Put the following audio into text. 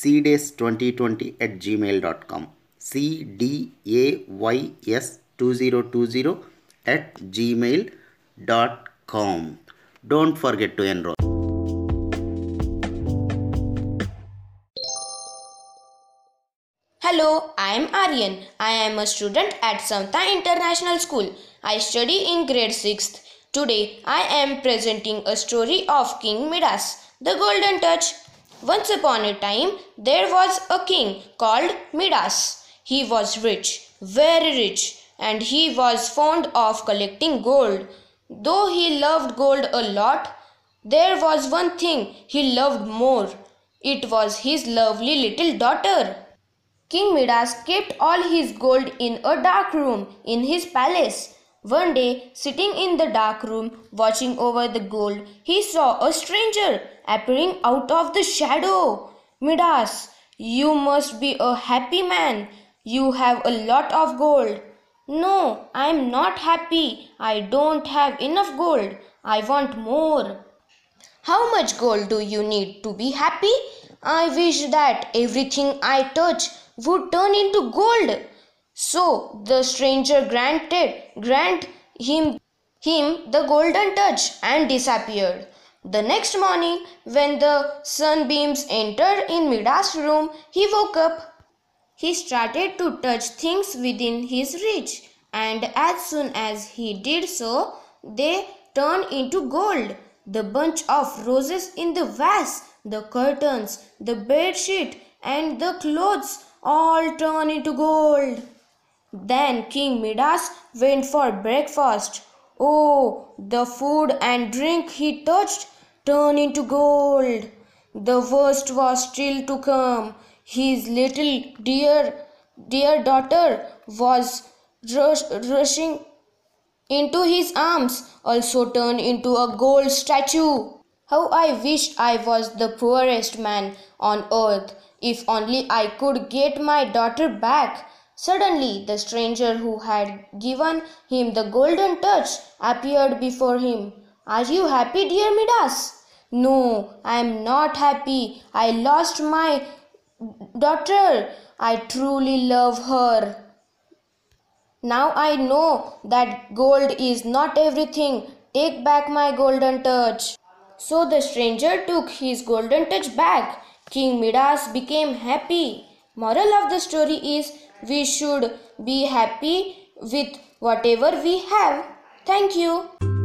cdays2020 at gmail.com cdays2020 at gmail.com don't forget to enroll Hello, I am Aryan. I am a student at Samata International School. I study in grade 6th. Today, I am presenting a story of King Midas, the Golden Touch. Once upon a time, there was a king called Midas. He was rich, very rich, and he was fond of collecting gold. Though he loved gold a lot, there was one thing he loved more. It was his lovely little daughter. King Midas kept all his gold in a dark room in his palace. One day, sitting in the dark room, watching over the gold, he saw a stranger appearing out of the shadow. Midas, you must be a happy man. You have a lot of gold. No, I am not happy. I don't have enough gold. I want more. How much gold do you need to be happy? I wish that everything I touch would turn into gold. So the stranger granted grant him him the golden touch and disappeared. The next morning, when the sunbeams entered in Midas' room, he woke up. He started to touch things within his reach, and as soon as he did so, they turned into gold. The bunch of roses in the vase, the curtains, the bed sheet, and the clothes all turned into gold. Then King Midas went for breakfast. Oh, the food and drink he touched turned into gold. The worst was still to come. His little dear, dear daughter was rush, rushing into his arms, also turned into a gold statue. How I wish I was the poorest man on earth. If only I could get my daughter back. Suddenly, the stranger who had given him the golden touch appeared before him. Are you happy, dear Midas? No, I am not happy. I lost my daughter. I truly love her. Now I know that gold is not everything. Take back my golden touch. So the stranger took his golden touch back. King Midas became happy. Moral of the story is we should be happy with whatever we have. Thank you.